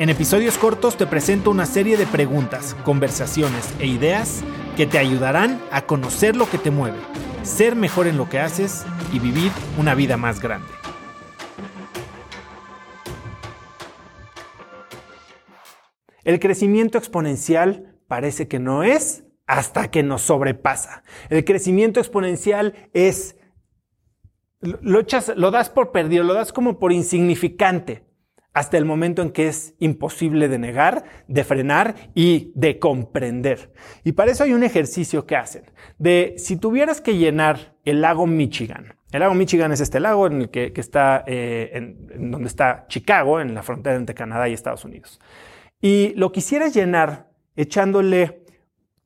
En episodios cortos te presento una serie de preguntas, conversaciones e ideas que te ayudarán a conocer lo que te mueve, ser mejor en lo que haces y vivir una vida más grande. El crecimiento exponencial parece que no es hasta que nos sobrepasa. El crecimiento exponencial es lo, lo das por perdido, lo das como por insignificante hasta el momento en que es imposible de negar, de frenar y de comprender. Y para eso hay un ejercicio que hacen, de si tuvieras que llenar el lago Michigan, el lago Michigan es este lago en el que, está, eh, donde está Chicago, en la frontera entre Canadá y Estados Unidos. Y lo quisieras llenar echándole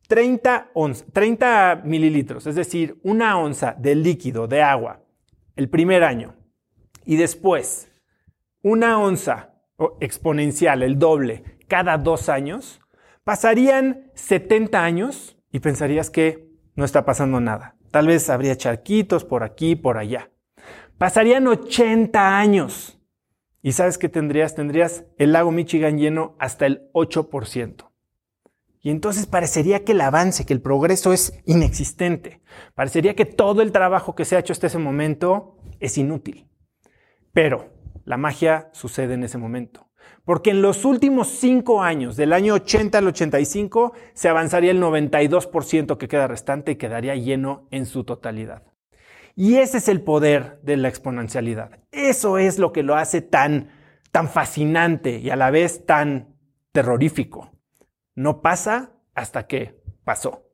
30, 30 mililitros, es decir, una onza de líquido, de agua, el primer año. Y después una onza exponencial, el doble, cada dos años, pasarían 70 años y pensarías que no está pasando nada. Tal vez habría charquitos por aquí, por allá. Pasarían 80 años. ¿Y sabes qué tendrías? Tendrías el lago Michigan lleno hasta el 8%. Y entonces parecería que el avance, que el progreso es inexistente. Parecería que todo el trabajo que se ha hecho hasta ese momento es inútil. Pero la magia sucede en ese momento. Porque en los últimos cinco años, del año 80 al 85, se avanzaría el 92% que queda restante y quedaría lleno en su totalidad. Y ese es el poder de la exponencialidad. Eso es lo que lo hace tan, tan fascinante y a la vez tan terrorífico. No pasa hasta que pasó.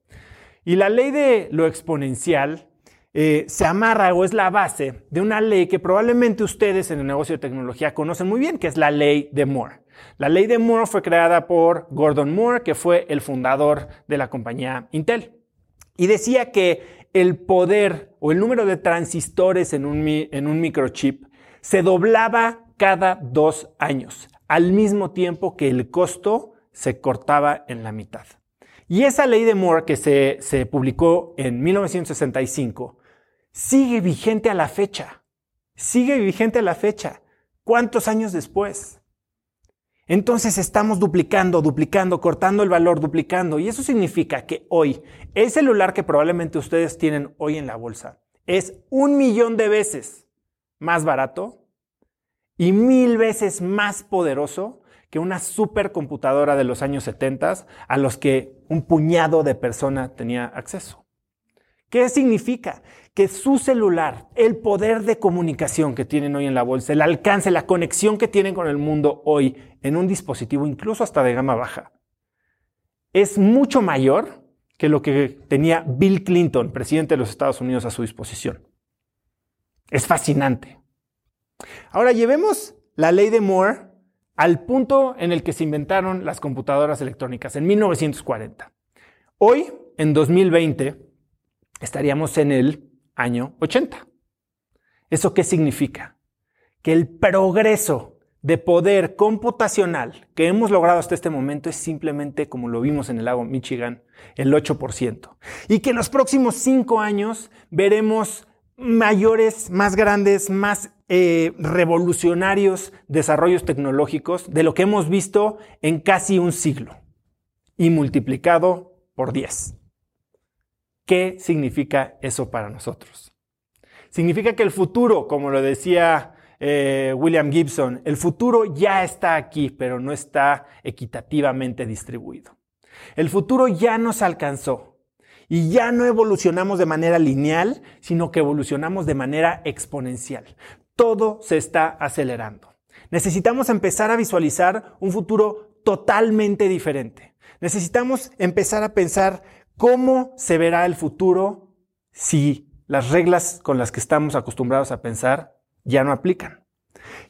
Y la ley de lo exponencial eh, se amarra o es la base de una ley que probablemente ustedes en el negocio de tecnología conocen muy bien, que es la ley de Moore. La ley de Moore fue creada por Gordon Moore, que fue el fundador de la compañía Intel. Y decía que el poder o el número de transistores en un, en un microchip se doblaba cada dos años, al mismo tiempo que el costo se cortaba en la mitad. Y esa ley de Moore que se, se publicó en 1965 sigue vigente a la fecha. Sigue vigente a la fecha. ¿Cuántos años después? Entonces estamos duplicando, duplicando, cortando el valor, duplicando. Y eso significa que hoy el celular que probablemente ustedes tienen hoy en la bolsa es un millón de veces más barato y mil veces más poderoso que una supercomputadora de los años 70 a los que un puñado de personas tenía acceso. ¿Qué significa? Que su celular, el poder de comunicación que tienen hoy en la bolsa, el alcance, la conexión que tienen con el mundo hoy en un dispositivo, incluso hasta de gama baja, es mucho mayor que lo que tenía Bill Clinton, presidente de los Estados Unidos, a su disposición. Es fascinante. Ahora llevemos la ley de Moore al punto en el que se inventaron las computadoras electrónicas, en 1940. Hoy, en 2020, estaríamos en el año 80. ¿Eso qué significa? Que el progreso de poder computacional que hemos logrado hasta este momento es simplemente, como lo vimos en el lago Michigan, el 8%. Y que en los próximos cinco años veremos mayores, más grandes, más eh, revolucionarios desarrollos tecnológicos de lo que hemos visto en casi un siglo y multiplicado por 10. ¿Qué significa eso para nosotros? Significa que el futuro, como lo decía eh, William Gibson, el futuro ya está aquí, pero no está equitativamente distribuido. El futuro ya nos alcanzó y ya no evolucionamos de manera lineal, sino que evolucionamos de manera exponencial. Todo se está acelerando. Necesitamos empezar a visualizar un futuro totalmente diferente. Necesitamos empezar a pensar ¿Cómo se verá el futuro si las reglas con las que estamos acostumbrados a pensar ya no aplican?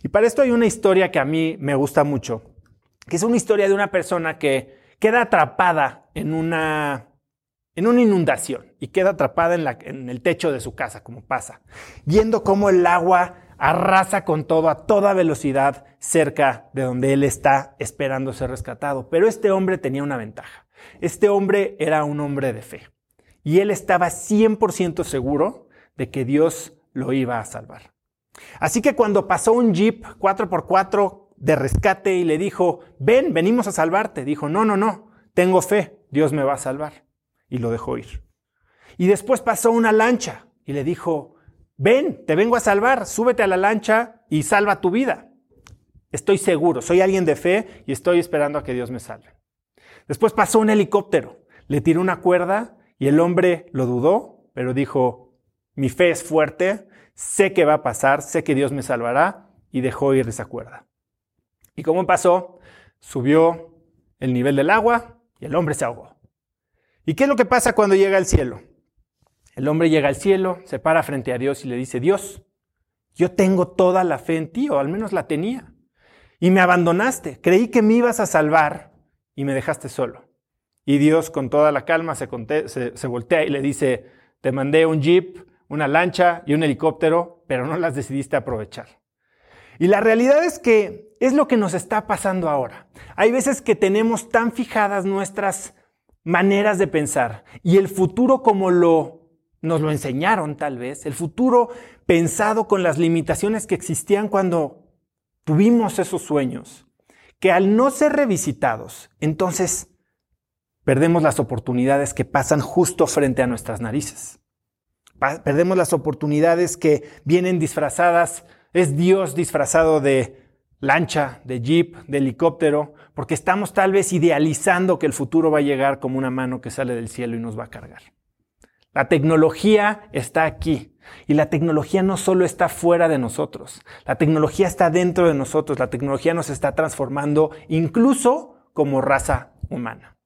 Y para esto hay una historia que a mí me gusta mucho, que es una historia de una persona que queda atrapada en una, en una inundación y queda atrapada en, en, el techo de su casa, como pasa, viendo cómo el agua arrasa con todo a toda velocidad cerca de donde él está esperando ser rescatado. Pero este hombre tenía una ventaja. Este hombre era un hombre de fe y él estaba 100% seguro de que Dios lo iba a salvar. Así que cuando pasó un jeep 4x4 de rescate y le dijo, ven, venimos a salvarte, dijo, no, no, no, tengo fe, Dios me va a salvar. Y lo dejó ir. Y después pasó una lancha y le dijo, ven, te vengo a salvar, súbete a la lancha y salva tu vida. Estoy seguro, soy alguien de fe y estoy esperando a que Dios me salve. Después pasó un helicóptero, le tiró una cuerda y el hombre lo dudó, pero dijo, mi fe es fuerte, sé que va a pasar, sé que Dios me salvará y dejó ir esa cuerda. ¿Y cómo pasó? Subió el nivel del agua y el hombre se ahogó. ¿Y qué es lo que pasa cuando llega al cielo? El hombre llega al cielo, se para frente a Dios y le dice, Dios, yo tengo toda la fe en ti, o al menos la tenía, y me abandonaste, creí que me ibas a salvar y me dejaste solo. Y Dios con toda la calma se, voltea y le dice, te mandé un jeep, una lancha y un helicóptero, pero no las decidiste aprovechar. Y la realidad es que es lo que nos está pasando ahora. Hay veces que tenemos tan fijadas nuestras maneras de pensar y el futuro como lo nos lo enseñaron tal vez, el futuro pensado con las limitaciones que existían cuando tuvimos esos sueños, que al no ser revisitados, entonces perdemos las oportunidades que pasan justo frente a nuestras narices. Perdemos las oportunidades que vienen disfrazadas es Dios disfrazado de lancha, de jeep, de helicóptero, porque estamos tal vez idealizando que el futuro va a llegar como una mano que sale del cielo y nos va a cargar. La tecnología está aquí y la tecnología no solo está fuera de nosotros, la tecnología está dentro de nosotros, la tecnología nos está transformando incluso como raza humana.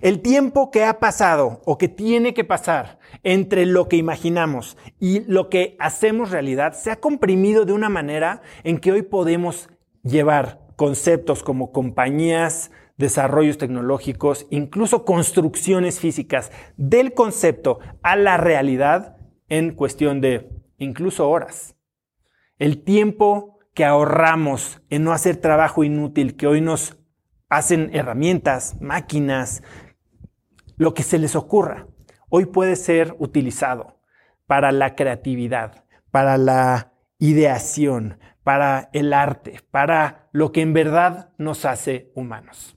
El tiempo que ha pasado o que tiene que pasar entre lo que imaginamos y lo que hacemos realidad se ha comprimido de una manera en que hoy podemos llevar conceptos como compañías, desarrollos tecnológicos, incluso construcciones físicas del concepto a la realidad en cuestión de incluso horas. El tiempo que ahorramos en no hacer trabajo inútil que hoy nos hacen herramientas, máquinas, lo que se les ocurra. Hoy puede ser utilizado para la creatividad, para la ideación, para el arte, para lo que en verdad nos hace humanos.